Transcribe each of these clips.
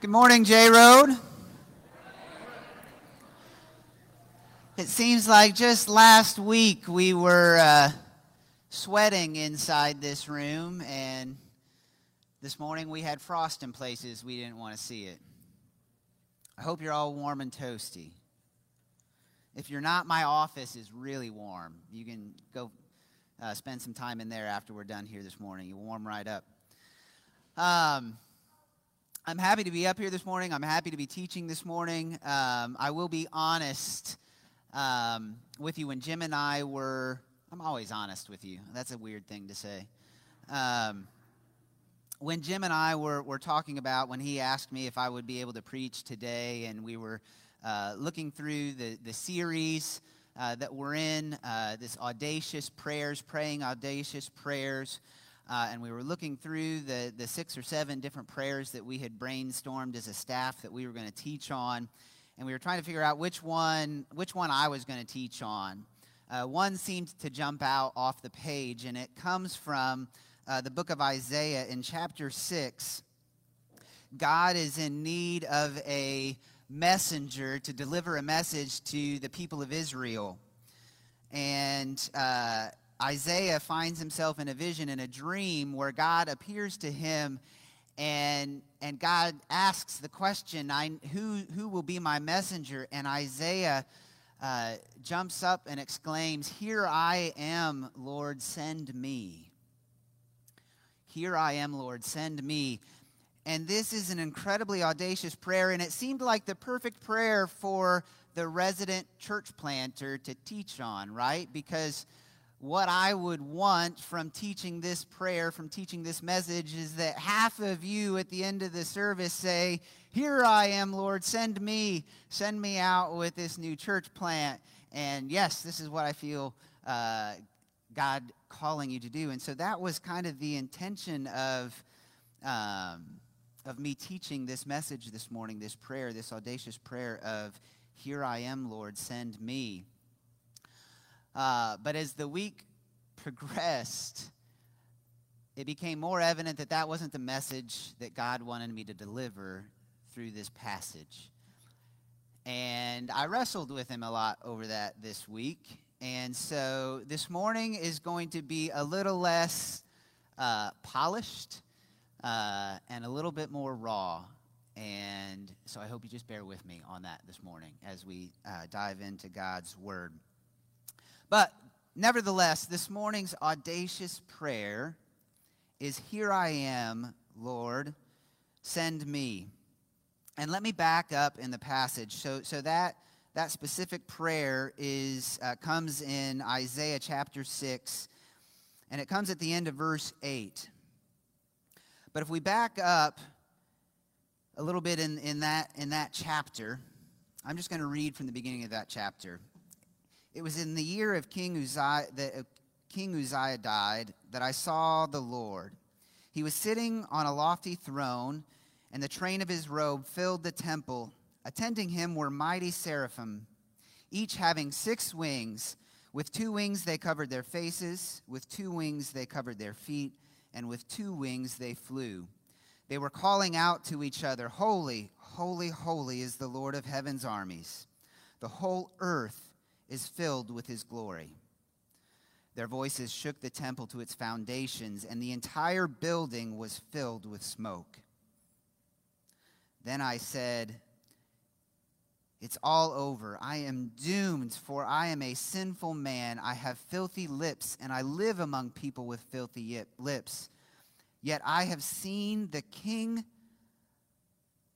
Good morning, J Road. It seems like just last week we were uh, sweating inside this room, and this morning we had frost in places we didn't want to see it. I hope you're all warm and toasty. If you're not, my office is really warm. You can go uh, spend some time in there after we're done here this morning. You warm right up. Um, I'm happy to be up here this morning. I'm happy to be teaching this morning. Um, I will be honest um, with you. When Jim and I were, I'm always honest with you. That's a weird thing to say. Um, when Jim and I were, were talking about, when he asked me if I would be able to preach today, and we were uh, looking through the, the series uh, that we're in, uh, this audacious prayers, praying audacious prayers. Uh, and we were looking through the, the six or seven different prayers that we had brainstormed as a staff that we were going to teach on. And we were trying to figure out which one, which one I was going to teach on. Uh, one seemed to jump out off the page, and it comes from uh, the book of Isaiah in chapter 6. God is in need of a messenger to deliver a message to the people of Israel. And uh, Isaiah finds himself in a vision, in a dream, where God appears to him and, and God asks the question, I, who, who will be my messenger? And Isaiah uh, jumps up and exclaims, Here I am, Lord, send me. Here I am, Lord, send me. And this is an incredibly audacious prayer, and it seemed like the perfect prayer for the resident church planter to teach on, right? Because what I would want from teaching this prayer, from teaching this message, is that half of you at the end of the service say, Here I am, Lord, send me, send me out with this new church plant. And yes, this is what I feel uh, God calling you to do. And so that was kind of the intention of, um, of me teaching this message this morning, this prayer, this audacious prayer of, Here I am, Lord, send me. Uh, but as the week progressed, it became more evident that that wasn't the message that God wanted me to deliver through this passage. And I wrestled with him a lot over that this week. And so this morning is going to be a little less uh, polished uh, and a little bit more raw. And so I hope you just bear with me on that this morning as we uh, dive into God's Word. But nevertheless, this morning's audacious prayer is Here I am, Lord, send me. And let me back up in the passage. So, so that, that specific prayer is, uh, comes in Isaiah chapter 6, and it comes at the end of verse 8. But if we back up a little bit in, in, that, in that chapter, I'm just going to read from the beginning of that chapter. It was in the year of King Uzziah that uh, King Uzziah died that I saw the Lord. He was sitting on a lofty throne, and the train of his robe filled the temple. Attending him were mighty seraphim, each having six wings. With two wings they covered their faces, with two wings they covered their feet, and with two wings they flew. They were calling out to each other, Holy, holy, holy is the Lord of heaven's armies. The whole earth is filled with his glory. Their voices shook the temple to its foundations, and the entire building was filled with smoke. Then I said, It's all over. I am doomed, for I am a sinful man. I have filthy lips, and I live among people with filthy lips. Yet I have seen the King,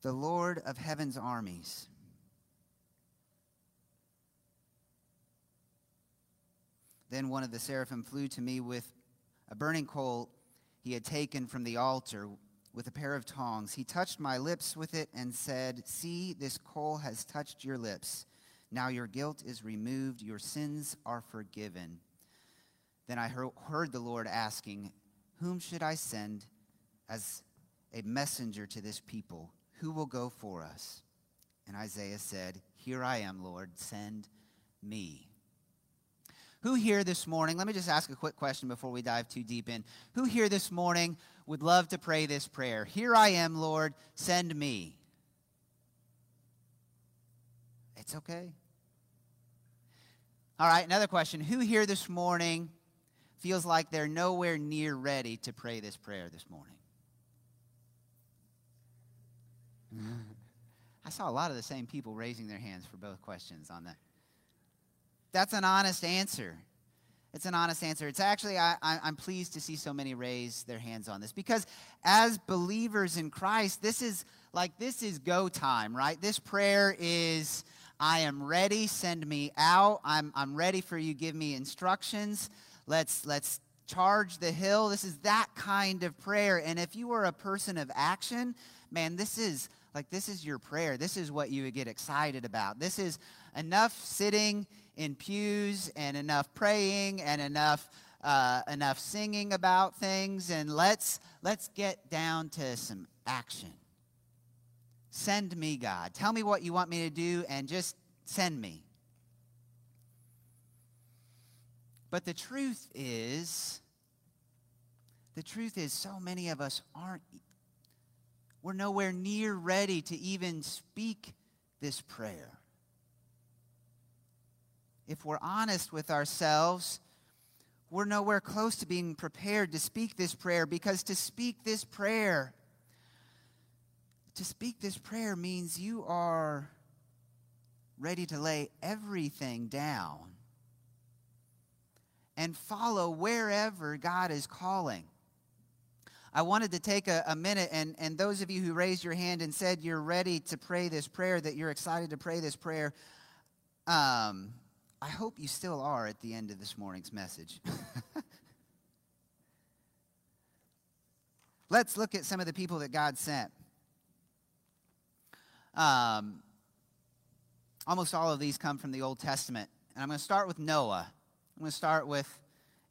the Lord of heaven's armies. Then one of the seraphim flew to me with a burning coal he had taken from the altar with a pair of tongs. He touched my lips with it and said, See, this coal has touched your lips. Now your guilt is removed, your sins are forgiven. Then I heard the Lord asking, Whom should I send as a messenger to this people? Who will go for us? And Isaiah said, Here I am, Lord, send me. Who here this morning, let me just ask a quick question before we dive too deep in. Who here this morning would love to pray this prayer? Here I am, Lord, send me. It's okay. All right, another question. Who here this morning feels like they're nowhere near ready to pray this prayer this morning? I saw a lot of the same people raising their hands for both questions on that. That's an honest answer. It's an honest answer. It's actually, I, am pleased to see so many raise their hands on this because as believers in Christ, this is like, this is go time, right? This prayer is, I am ready, send me out. I'm, I'm ready for you, give me instructions. Let's, let's charge the hill. This is that kind of prayer. And if you are a person of action, man, this is like, this is your prayer. This is what you would get excited about. This is enough sitting in pews and enough praying and enough uh, enough singing about things. And let's let's get down to some action. Send me god. Tell me what you want me to do and just send me. But the truth is the truth is so many of us aren't we're nowhere near ready to even speak this prayer if we're honest with ourselves, we're nowhere close to being prepared to speak this prayer because to speak this prayer, to speak this prayer means you are ready to lay everything down and follow wherever God is calling. I wanted to take a, a, minute, and, and those of you who raised your hand and said you're ready to pray this prayer, that you're excited to pray this prayer, um, I hope you still are at the end of this morning's message. Let's look at some of the people that God sent. Um, almost all of these come from the Old Testament. And I'm going to start with Noah. I'm going to start with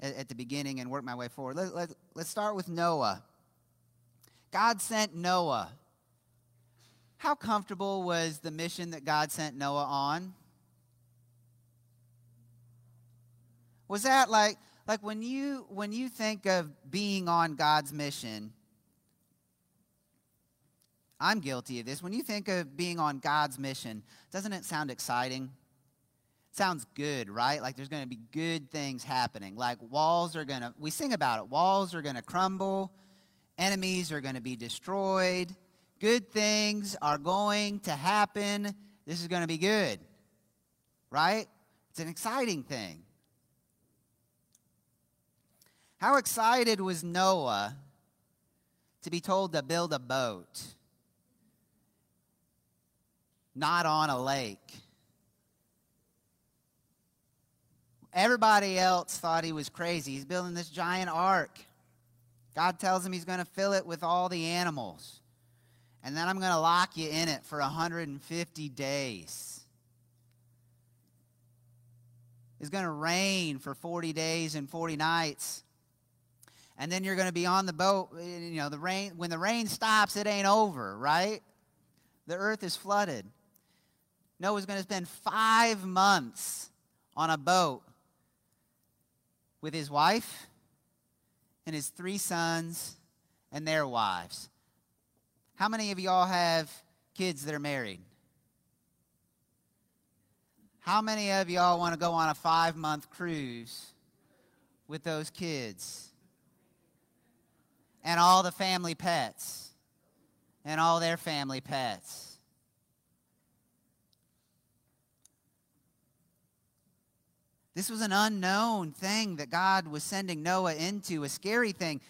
at, at the beginning and work my way forward. Let, let, let's start with Noah. God sent Noah. How comfortable was the mission that God sent Noah on? Was that like like when you when you think of being on God's mission? I'm guilty of this. When you think of being on God's mission, doesn't it sound exciting? It sounds good, right? Like there's going to be good things happening. Like walls are going to, we sing about it, walls are going to crumble, enemies are going to be destroyed, good things are going to happen. This is going to be good, right? It's an exciting thing. How excited was Noah to be told to build a boat? Not on a lake. Everybody else thought he was crazy. He's building this giant ark. God tells him he's going to fill it with all the animals. And then I'm going to lock you in it for 150 days. It's going to rain for 40 days and 40 nights and then you're going to be on the boat eh, you know the rain when the rain stops it ain't over right? The earth is flooded. Noah's going to spend five months on a boat with his wife and his three sons and their wives. How many of y'all have kids that are married? How many of y'all want to go on a five month cruise with those kids and all the family pets and all their family pets. This was an unknown thing that God was sending Noah into, a scary thing.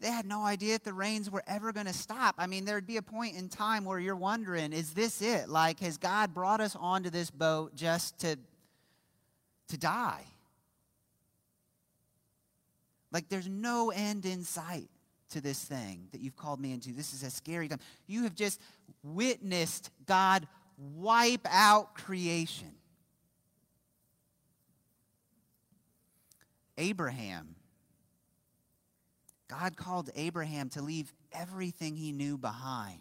They had no idea if the rains were ever going to stop. I mean, there'd be a point in time where you're wondering, is this it? Like, has God brought us onto this boat just to, to die? Like there's no end in sight to this thing that you've called me into. This is a scary time. You have just witnessed God wipe out creation. Abraham. God called Abraham to leave everything he knew behind.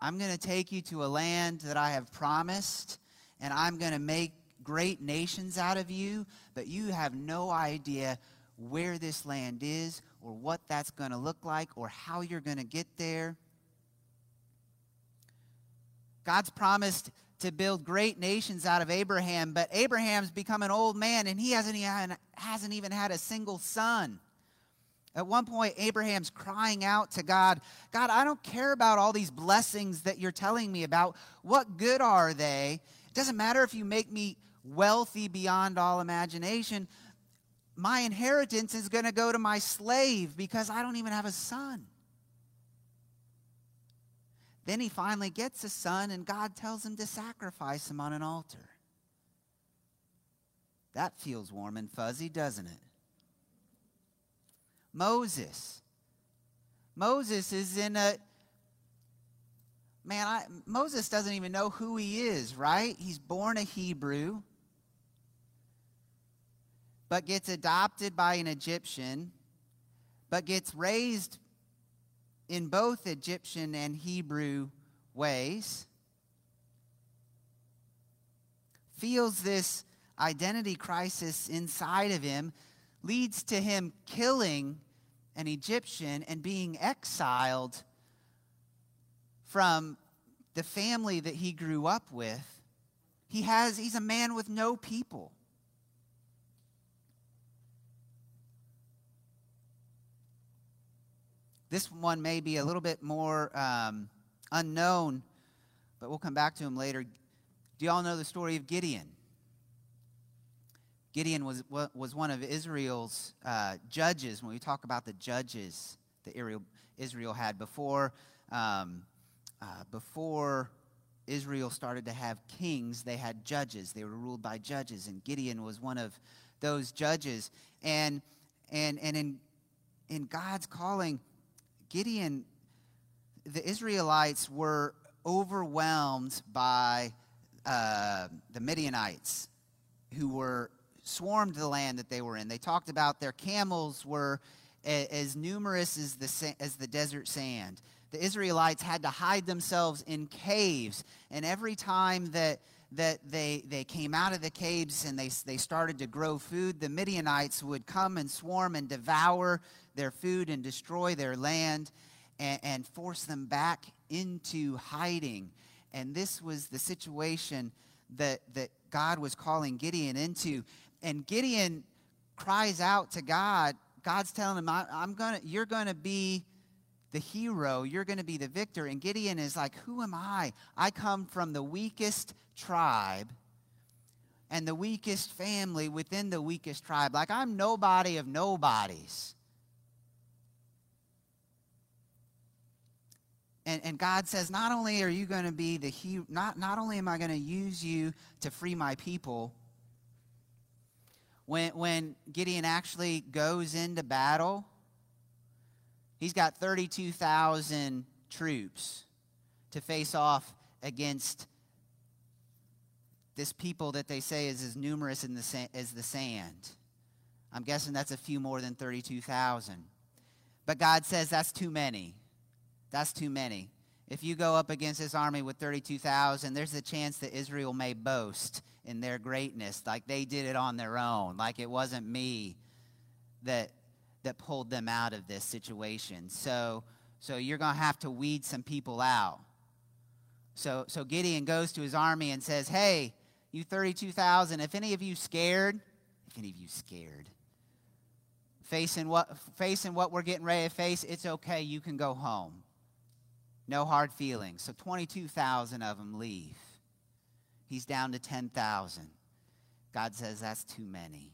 I'm going to take you to a land that I have promised, and I'm going to make great nations out of you, but you have no idea where this land is or what that's going to look like or how you're going to get there. God's promised to build great nations out of Abraham, but Abraham's become an old man and he hasn't even, hasn't even had a single son. At one point, Abraham's crying out to God, God, I don't care about all these blessings that you're telling me about. What good are they? It doesn't matter if you make me wealthy beyond all imagination. My inheritance is going to go to my slave because I don't even have a son. Then he finally gets a son, and God tells him to sacrifice him on an altar. That feels warm and fuzzy, doesn't it? Moses. Moses is in a man, I, Moses doesn't even know who he is, right? He's born a Hebrew, but gets adopted by an Egyptian, but gets raised in both Egyptian and Hebrew ways. Feels this identity crisis inside of him leads to him killing an Egyptian and being exiled from the family that he grew up with. He has he's a man with no people. This one may be a little bit more um, unknown, but we'll come back to him later. Do you all know the story of Gideon? Gideon was, was one of Israel's uh, judges. When we talk about the judges that Israel had before, um, uh, before Israel started to have kings, they had judges. They were ruled by judges, and Gideon was one of those judges. And and and in in God's calling, Gideon, the Israelites were overwhelmed by uh, the Midianites, who were swarmed the land that they were in. They talked about their camels were a, as numerous as the, as the desert sand. The Israelites had to hide themselves in caves, and every time that that they, they came out of the caves and they, they started to grow food, the Midianites would come and swarm and devour their food and destroy their land and, and force them back into hiding. And this was the situation that, that God was calling Gideon into and Gideon cries out to God. God's telling him, I, am gonna, you're gonna be the hero, you're gonna be the victor. And Gideon is like, Who am I? I come from the weakest tribe and the weakest family within the weakest tribe. Like I'm nobody of nobodies. And, and God says, not only are you going to be the hero, not, not only am I going to use you to free my people, when, when Gideon actually goes into battle, he's got 32,000 troops to face off against this people that they say is as numerous in the, as the sand. I'm guessing that's a few more than 32,000. But God says that's too many. That's too many. If you go up against this army with 32,000, there's a chance that Israel may boast in their greatness, like they did it on their own, like it wasn't me that that pulled them out of this situation. So so you're going to have to weed some people out. So so Gideon goes to his army and says, "Hey, you 32,000, if any of you scared, if any of you scared, facing what facing what we're getting ready to face, it's okay, you can go home. No hard feelings." So 22,000 of them leave. He's down to 10,000. God says, That's too many.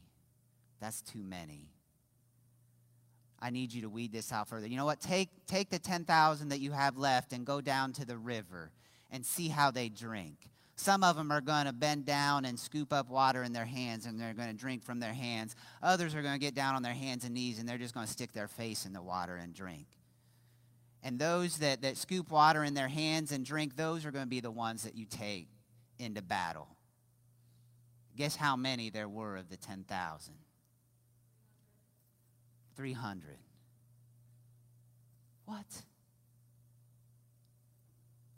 That's too many. I need you to weed this out further. You know what? Take, take the 10,000 that you have left and go down to the river and see how they drink. Some of them are going to bend down and scoop up water in their hands and they're going to drink from their hands. Others are going to get down on their hands and knees and they're just going to stick their face in the water and drink. And those that, that scoop water in their hands and drink, those are going to be the ones that you take into battle. Guess how many there were of the 10,000? 300. What?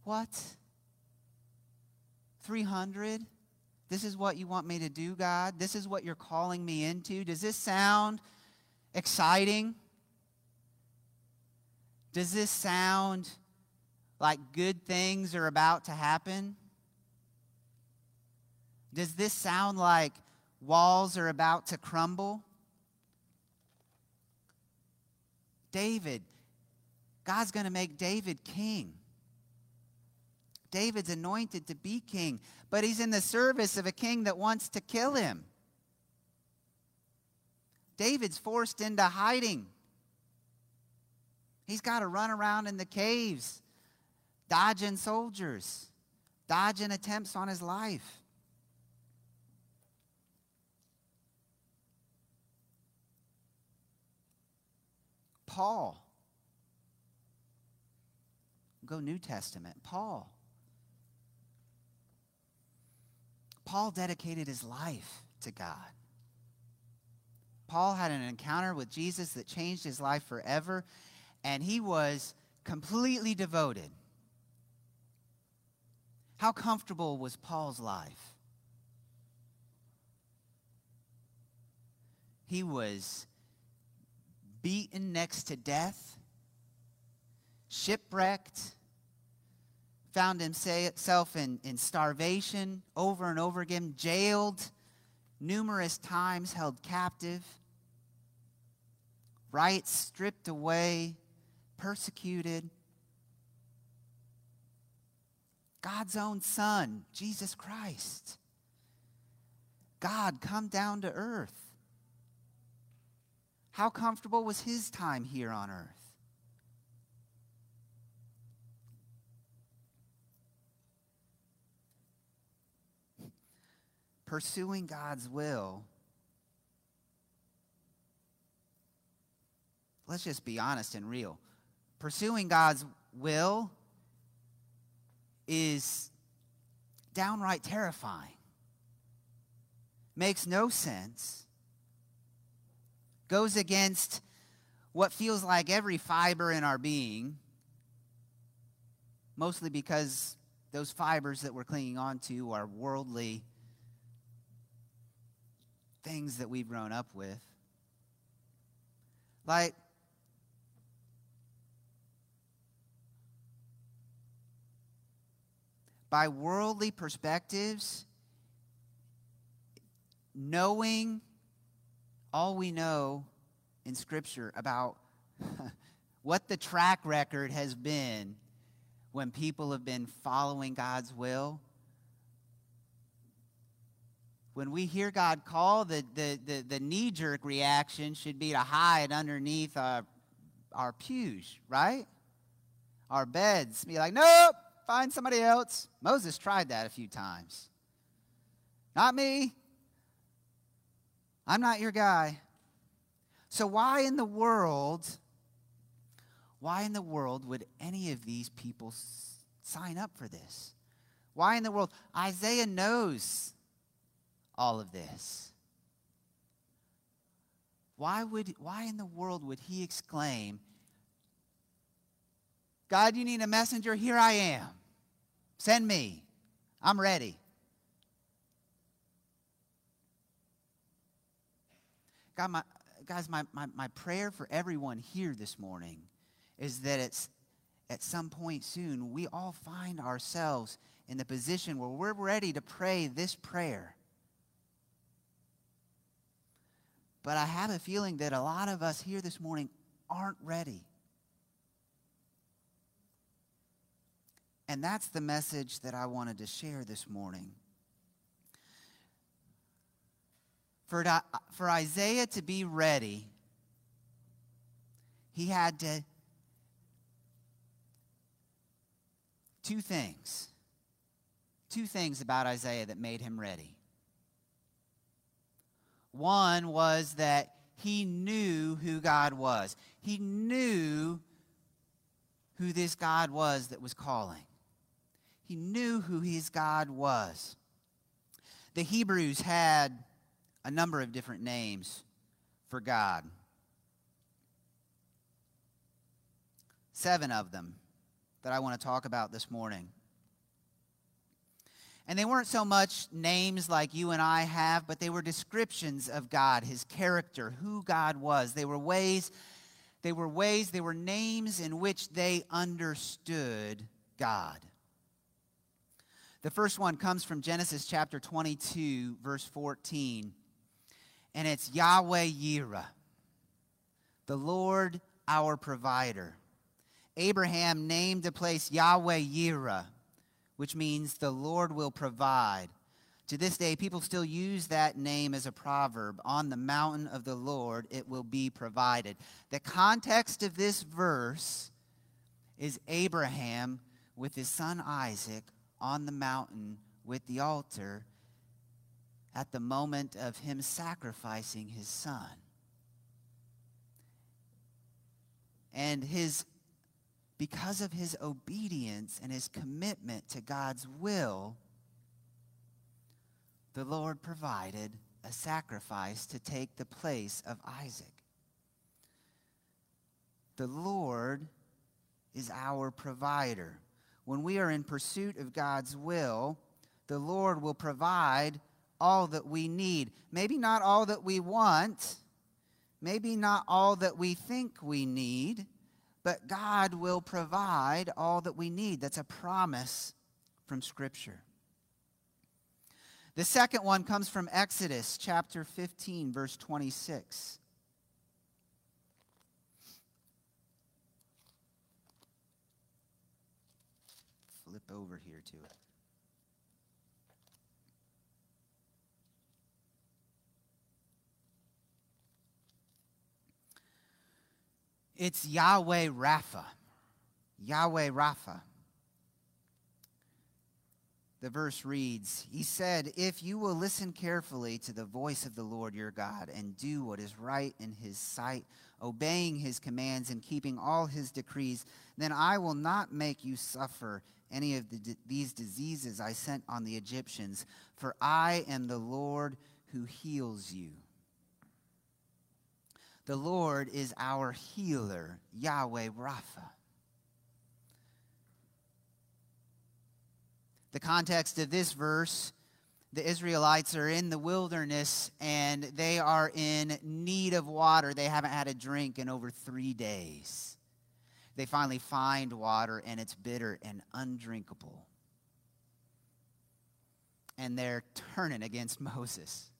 What? 300? This is what you want me to do, God? This is what you're calling me into? Does this sound exciting? Does this sound like good things are about to happen? Does this sound like walls are about to crumble? David, God's going to make David king. David's anointed to be king, but he's in the service of a king that wants to kill him. David's forced into hiding. He's got to run around in the caves, dodging soldiers, dodging attempts on his life. Paul. Go New Testament. Paul. Paul dedicated his life to God. Paul had an encounter with Jesus that changed his life forever, and he was completely devoted. How comfortable was Paul's life? He was beaten next to death, shipwrecked, found himself in, in starvation over and over again, jailed numerous times, held captive, rights stripped away, persecuted. God's own Son, Jesus Christ. God come down to earth. How comfortable was his time here on earth? Pursuing God's will. Let's just be honest and real. Pursuing God's will is downright terrifying. Makes no sense goes against what feels like every fiber in our being, mostly because those fibers that we're clinging on to are worldly things that we've grown up with. Like, by worldly perspectives, knowing all we know in Scripture about what the track record has been when people have been following God's will. When we hear God call, the, the, the, the knee jerk reaction should be to hide underneath our, our pews, right? Our beds. Be like, nope, find somebody else. Moses tried that a few times. Not me. I'm not your guy. So, why in the world, why in the world would any of these people s- sign up for this? Why in the world? Isaiah knows all of this. Why, would, why in the world would he exclaim, God, you need a messenger? Here I am. Send me. I'm ready. God, my, guys, my, my, my prayer for everyone here this morning is that it's at some point soon we all find ourselves in the position where we're ready to pray this prayer. But I have a feeling that a lot of us here this morning aren't ready. And that's the message that I wanted to share this morning. For, for Isaiah to be ready, he had to two things. Two things about Isaiah that made him ready. One was that he knew who God was. He knew who this God was that was calling. He knew who his God was. The Hebrews had a number of different names for God. Seven of them that I want to talk about this morning. And they weren't so much names like you and I have, but they were descriptions of God, his character, who God was. They were ways, they were ways, they were names in which they understood God. The first one comes from Genesis chapter 22, verse 14, and it's Yahweh Yireh, the Lord our provider. Abraham named the place Yahweh Yireh, which means the Lord will provide. To this day, people still use that name as a proverb. On the mountain of the Lord, it will be provided. The context of this verse is Abraham with his son Isaac on the mountain with the altar at the moment of him sacrificing his son. And his because of his obedience and his commitment to God's will, the Lord provided a sacrifice to take the place of Isaac. The Lord is our provider. When we are in pursuit of God's will, the Lord will provide all that we need. Maybe not all that we want, maybe not all that we think we need, but God will provide all that we need. That's a promise from Scripture. The second one comes from Exodus chapter 15, verse 26. Flip over here to it. It's Yahweh Rapha. Yahweh Rapha. The verse reads He said, If you will listen carefully to the voice of the Lord your God and do what is right in his sight, obeying his commands and keeping all his decrees, then I will not make you suffer any of the, these diseases I sent on the Egyptians, for I am the Lord who heals you. The Lord is our healer, Yahweh Rapha. The context of this verse the Israelites are in the wilderness and they are in need of water. They haven't had a drink in over three days. They finally find water and it's bitter and undrinkable. And they're turning against Moses.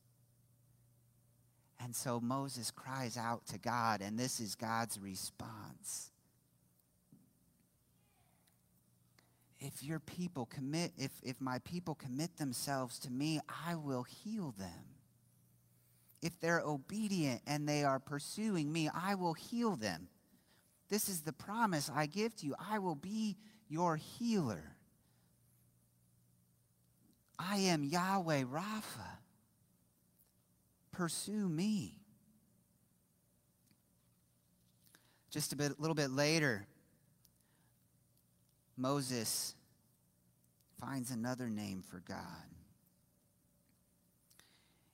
And so Moses cries out to God, and this is God's response. If your people commit, if, if my people commit themselves to me, I will heal them. If they're obedient and they are pursuing me, I will heal them. This is the promise I give to you. I will be your healer. I am Yahweh Rapha pursue me. Just a bit, little bit later, Moses finds another name for God.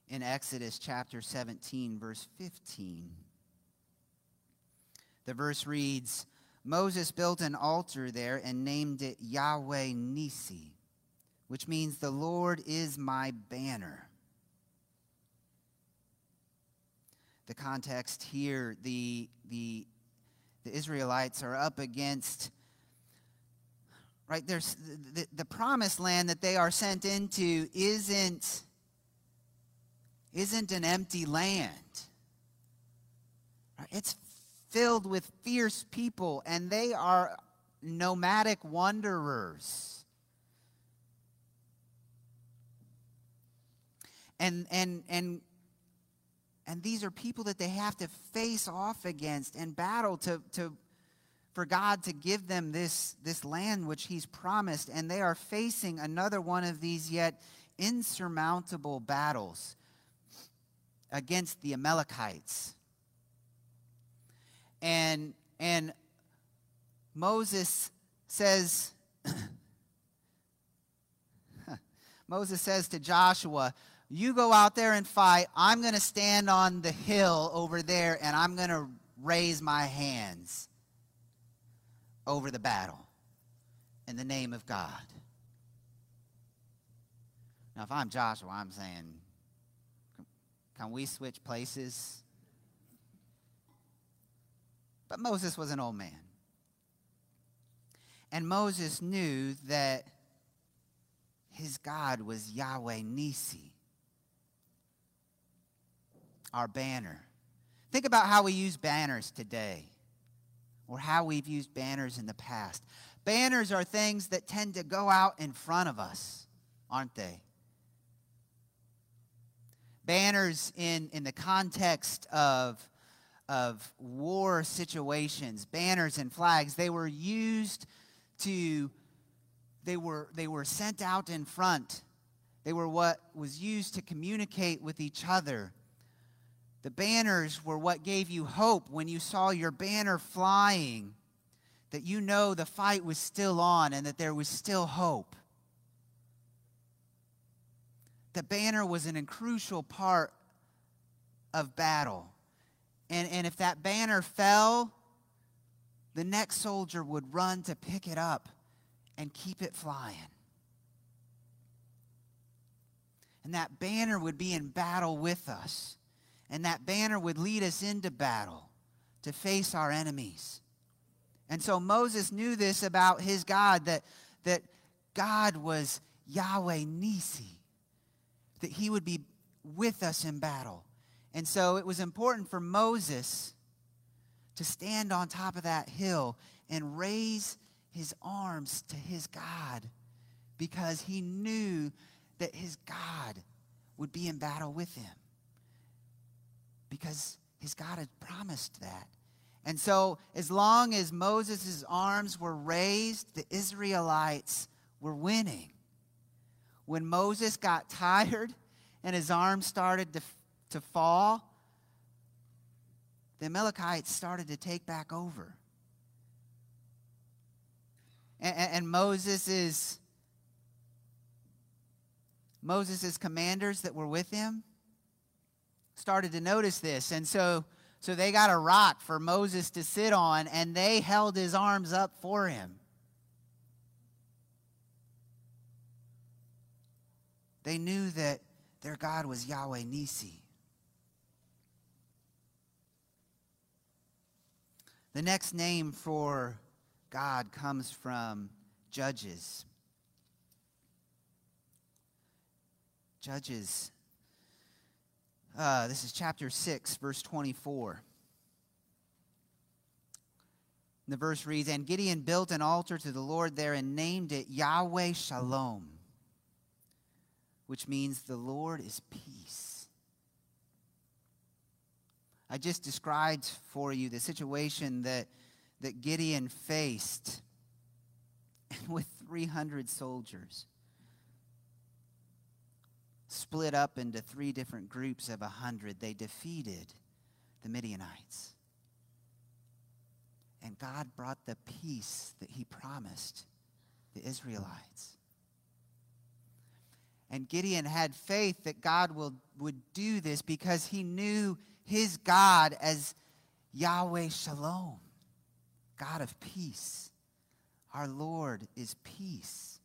In Exodus chapter 17, verse 15, the verse reads Moses built an altar there and named it Yahweh Nisi, which means the Lord is my banner. The context here, the, the, the Israelites are up against, right? There's the, the promised land that they are sent into isn't, isn't an empty land. It's filled with fierce people, and they are nomadic wanderers. And, and, and and these are people that they have to face off against and battle to, to, for God to give them this, this land which He's promised. And they are facing another one of these yet insurmountable battles against the Amalekites. And, and Moses says, Moses says to Joshua, you go out there and fight. I'm going to stand on the hill over there and I'm going to raise my hands over the battle in the name of God. Now, if I'm Joshua, I'm saying, can we switch places? But Moses was an old man. And Moses knew that his God was Yahweh Nisi, our banner. Think about how we use banners today or how we've used banners in the past. Banners are things that tend to go out in front of us, aren't they? Banners in, in the context of, of war situations, banners and flags, they were used to, they were, they were sent out in front. They were what was used to communicate with each other. The banners were what gave you hope when you saw your banner flying, that you know the fight was still on and that there was still hope. The banner was an crucial part of battle. And, and if that banner fell, the next soldier would run to pick it up and keep it flying. And that banner would be in battle with us. And that banner would lead us into battle to face our enemies. And so Moses knew this about his God that, that God was Yahweh Nisi, that he would be with us in battle. And so it was important for Moses to stand on top of that hill and raise his arms to his God because he knew that his God would be in battle with him because his God had promised that. And so, as long as Moses' arms were raised, the Israelites were winning. When Moses got tired and his arms started to, to fall, the Amalekites started to take back over. And, and Moses is Moses' commanders that were with him started to notice this. And so, so they got a rock for Moses to sit on, and they held his arms up for him. They knew that their God was Yahweh Nisi. The next name for God comes from Judges. Judges uh, this is chapter 6, verse 24. The verse reads And Gideon built an altar to the Lord there and named it Yahweh Shalom, which means the Lord is peace. I just described for you the situation that, that Gideon faced with 300 soldiers split up into three different groups of a hundred. They defeated the Midianites. And God brought the peace that he promised the Israelites. And Gideon had faith that God will, would do this because he knew his God as Yahweh Shalom, God of peace. Our Lord is peace.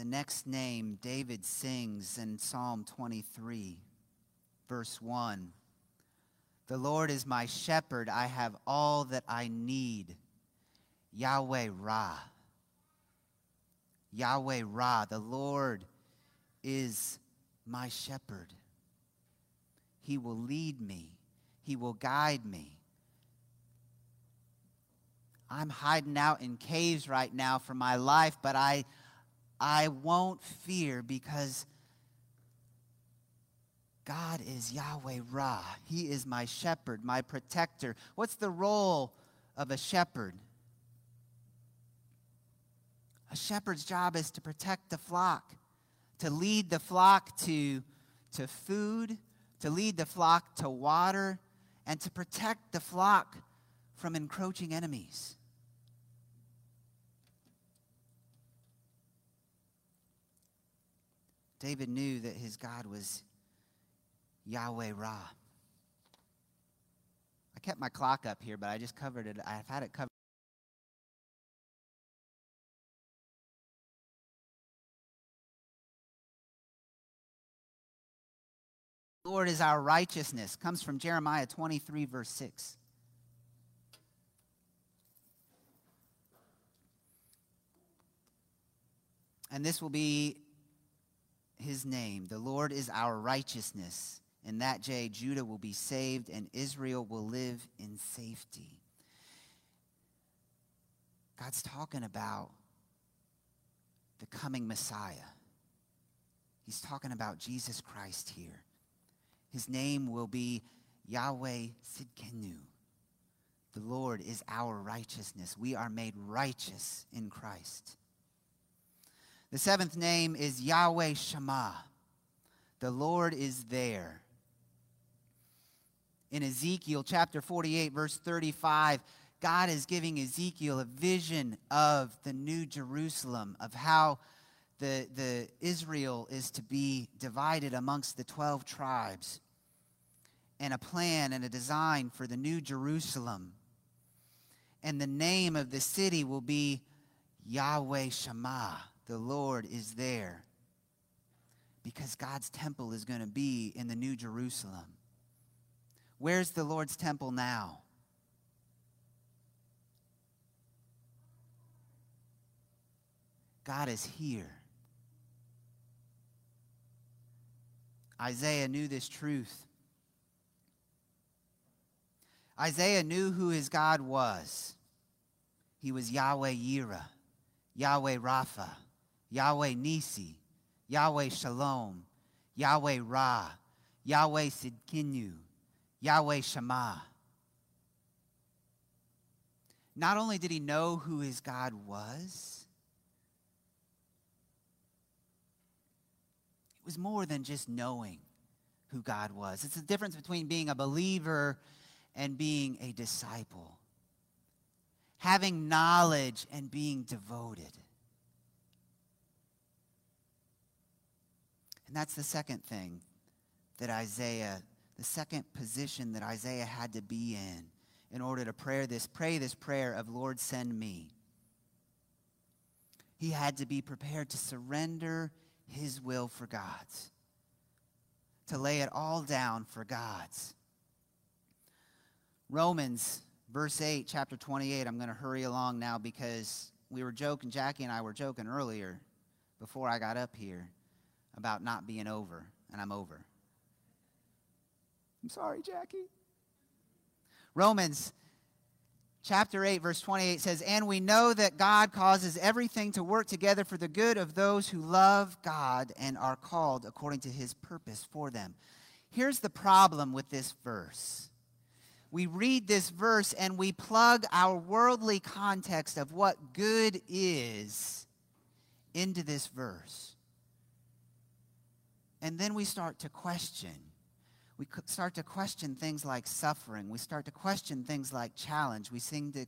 The next name David sings in Psalm 23, verse 1. The Lord is my shepherd. I have all that I need. Yahweh Ra. Yahweh Ra. The Lord is my shepherd. He will lead me, He will guide me. I'm hiding out in caves right now for my life, but I, I won't fear because God is Yahweh Ra. He is my shepherd, my protector. What's the role of a shepherd? A shepherd's job is to protect the flock, to lead the flock to, to food, to lead the flock to water, and to protect the flock from encroaching enemies. David knew that his God was Yahweh Ra. I kept my clock up here, but I just covered it. I've had it covered. Lord is our righteousness comes from Jeremiah 23, verse 6. And this will be his name. The Lord is our righteousness. In that day, Judah will be saved and Israel will live in safety. God's talking about the coming Messiah. He's talking about Jesus Christ here. His name will be Yahweh Sidkenu. The Lord is our righteousness. We are made righteous in Christ. The seventh name is Yahweh Shammah. The Lord is there. In Ezekiel chapter 48, verse 35, God is giving Ezekiel a vision of the new Jerusalem, of how the, the Israel is to be divided amongst the 12 tribes, and a plan and a design for the new Jerusalem. And the name of the city will be Yahweh Shammah the Lord is there because God's temple is going to be in the New Jerusalem. Where's the Lord's temple now? God is here. Isaiah knew this truth. Isaiah knew who his God was. He was Yahweh Yireh, Yahweh Rapha. Yahweh Nissi, Yahweh Shalom, Yahweh Ra, Yahweh Sidkenu, Yahweh Shammah. Not only did he know who his God was, it was more than just knowing who God was. It's the difference between being a believer and being a disciple, having knowledge and being devoted. And that's the second thing that Isaiah, the second position that Isaiah had to be in in order to pray this, pray this prayer of Lord, send me. He had to be prepared to surrender his will for God's, to lay it all down for God's. Romans, verse 8, chapter 28. I'm going to hurry along now because we were joking, Jackie and I were joking earlier before I got up here about not being over, and I'm over. I'm sorry, Jackie. Romans chapter 8, verse 28 says, And we know that God causes everything to work together for the good of those who love God and are called according to his purpose for them. Here's the problem with this verse. We read this verse and we plug our worldly context of what good is into this verse. And then we start to question. We start to question things like suffering. We start to question things like challenge. We, sing to,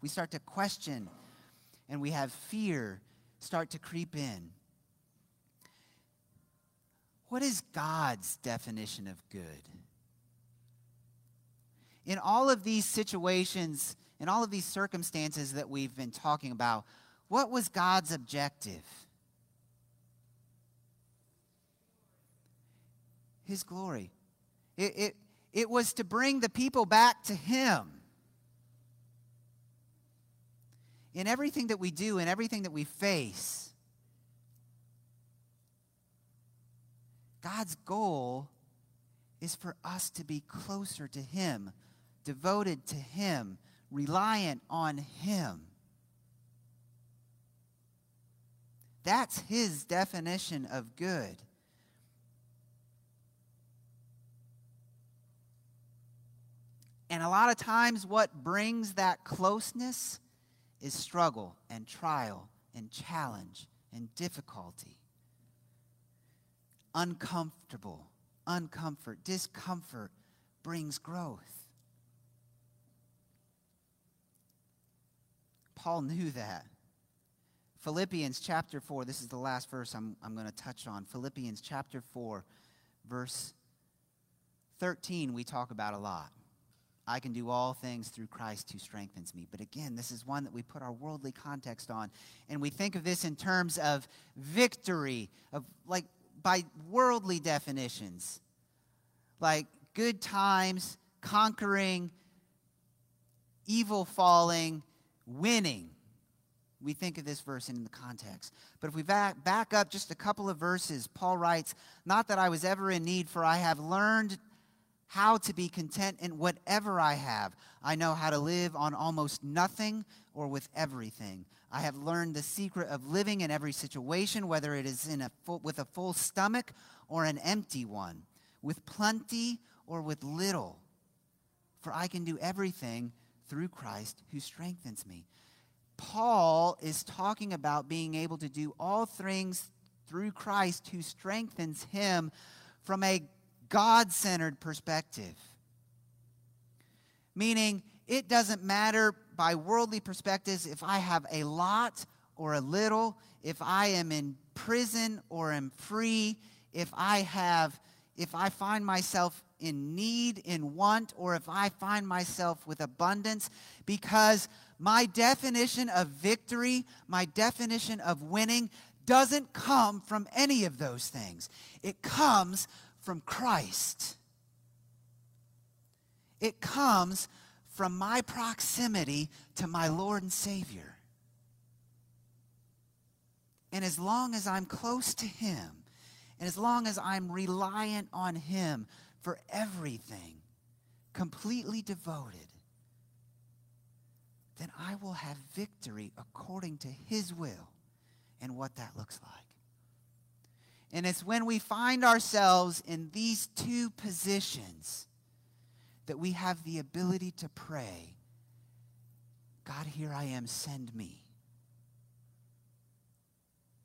we start to question and we have fear start to creep in. What is God's definition of good? In all of these situations, in all of these circumstances that we've been talking about, what was God's objective? His glory. It, it, it was to bring the people back to him. In everything that we do, in everything that we face, God's goal is for us to be closer to Him, devoted to Him, reliant on Him. That's His definition of good. And a lot of times, what brings that closeness is struggle and trial and challenge and difficulty. Uncomfortable, uncomfort, discomfort brings growth. Paul knew that. Philippians chapter 4, this is the last verse I'm, I'm going to touch on. Philippians chapter 4, verse 13, we talk about a lot. I can do all things through Christ who strengthens me. But again, this is one that we put our worldly context on. And we think of this in terms of victory, of like by worldly definitions. like good times, conquering, evil falling, winning. We think of this verse in the context. But if we back, back up just a couple of verses, Paul writes, Not that I was ever in need, for I have learned how to be content in whatever I have. I know how to live on almost nothing or with everything. I have learned the secret of living in every situation, whether it is in a full, with a full stomach or an empty one, with plenty or with little. For I can do everything through Christ who strengthens me. Paul is talking about being able to do all things through Christ who strengthens him from a God centered perspective. Meaning, it doesn't matter by worldly perspectives if I have a lot or a little, if I am in prison or am free, if I have, if I find myself in need, in want, or if I find myself with abundance, because my definition of victory, my definition of winning, doesn't come from any of those things. It comes from Christ. It comes from my proximity to my Lord and Savior. And as long as I'm close to Him, and as long as I'm reliant on Him for everything, completely devoted, then I will have victory according to His will and what that looks like. And it's when we find ourselves in these two positions that we have the ability to pray God, here I am, send me.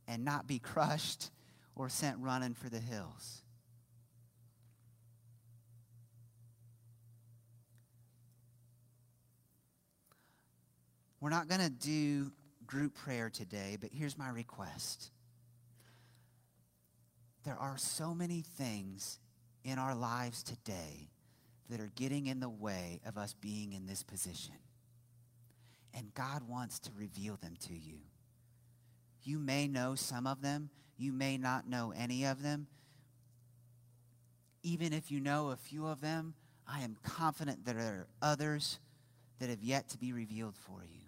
And not be crushed or sent running for the hills. We're not going to do group prayer today, but here's my request. There are so many things in our lives today that are getting in the way of us being in this position. And God wants to reveal them to you. You may know some of them, you may not know any of them. Even if you know a few of them, I am confident there are others that have yet to be revealed for you.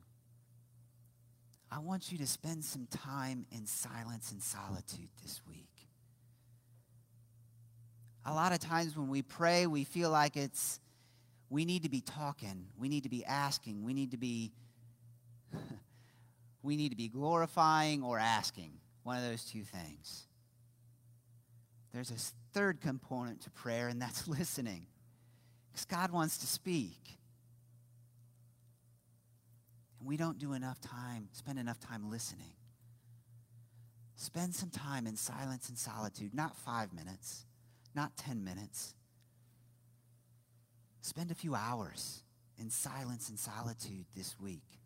I want you to spend some time in silence and solitude this week. A lot of times when we pray, we feel like it's, we need to be talking, we need to be asking, we need to be, we need to be glorifying or asking. One of those two things. There's a third component to prayer, and that's listening. Because God wants to speak. And we don't do enough time, spend enough time listening. Spend some time in silence and solitude, not five minutes, not 10 minutes. Spend a few hours in silence and solitude this week,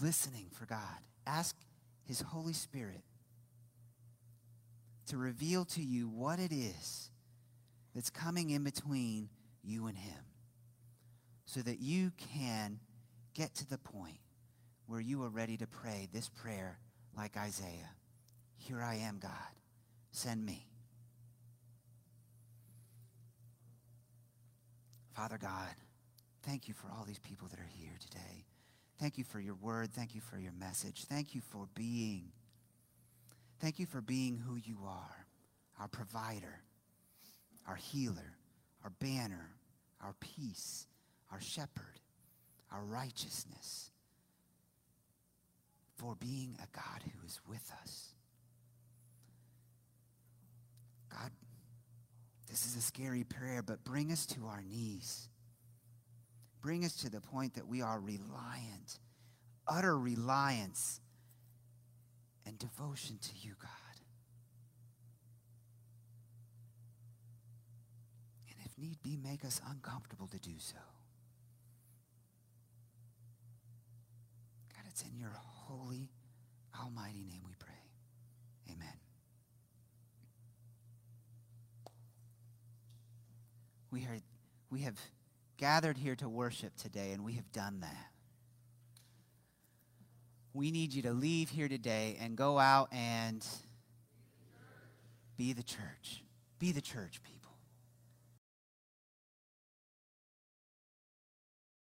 listening for God. Ask His Holy Spirit to reveal to you what it is that's coming in between you and Him so that you can get to the point where you are ready to pray this prayer like Isaiah Here I am, God. Send me. Father God, thank you for all these people that are here today. Thank you for your word. Thank you for your message. Thank you for being. Thank you for being who you are our provider, our healer, our banner, our peace, our shepherd, our righteousness. For being a God who is with us. God, this is a scary prayer, but bring us to our knees. Bring us to the point that we are reliant, utter reliance and devotion to you, God. And if need be, make us uncomfortable to do so. God, it's in your holy, almighty name we pray. Amen. We, are, we have gathered here to worship today, and we have done that. We need you to leave here today and go out and be the church. Be the church, people.